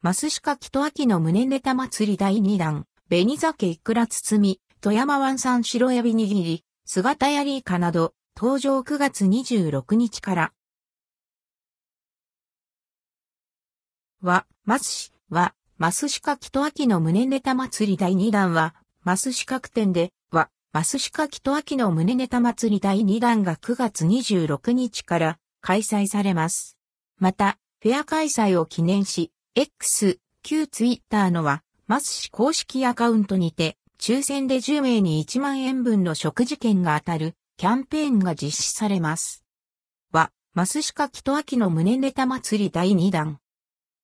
マスシカキと秋の胸ネタ祭り第2弾、紅鮭いくら包み、富山湾産白エビ握り、姿やりイカなど、登場9月26日から。は、マスシ、は、マスシカキと秋の胸ネタ祭り第2弾は、マスシカク店で、は、マスシカキと秋の胸ネタ祭り第2弾が9月26日から開催されます。また、フェア開催を記念し、X、旧ツイッターのはま寿司公式アカウントにて、抽選で10名に1万円分の食事券が当たるキャンペーンが実施されます。はま寿司牡蠣と秋の旨ねた祭り第2弾。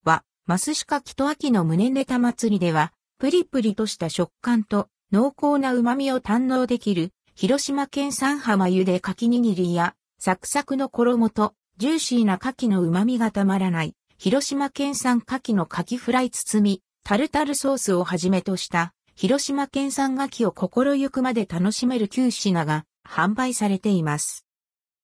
はま寿司牡蠣と秋の旨ねた祭りでは、プリプリとした食感と濃厚な旨味を堪能できる、広島県産浜茹でかき握りや、サクサクの衣と、ジューシーな牡蠣の旨味がたまらない、広島県産牡蠣の牡蠣フライ包み、タルタルソースをはじめとした、広島県産牡蠣を心ゆくまで楽しめる9品が販売されています。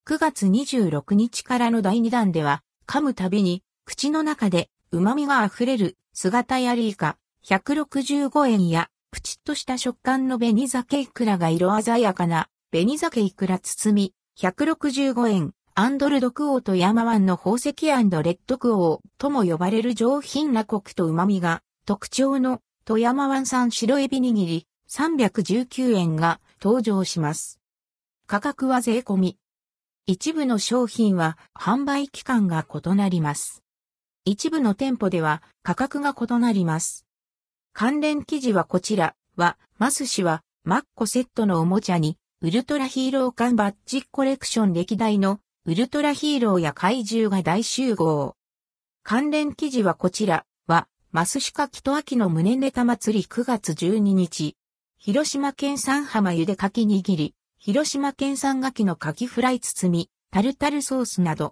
9月26日からの第2弾では、噛むたびに口の中で旨味が溢れる姿やリーカ165円やプチッとした食感の紅鮭イクラが色鮮やかな紅鮭イクラ包み165円アンドルドクオーとヤマワンの宝石レッドクオーとも呼ばれる上品なコクと旨味が特徴の富山湾産白エビ握り319円が登場します。価格は税込み。一部の商品は販売期間が異なります。一部の店舗では価格が異なります。関連記事はこちらは、マス氏はマッコセットのおもちゃにウルトラヒーロー缶バッジコレクション歴代のウルトラヒーローや怪獣が大集合。関連記事はこちら。は、マスシカキトアキの胸ネタ祭り。9月12日。広島県産浜茹で柿握り、広島県産牡蠣の柿フライ包み、タルタルソースなど、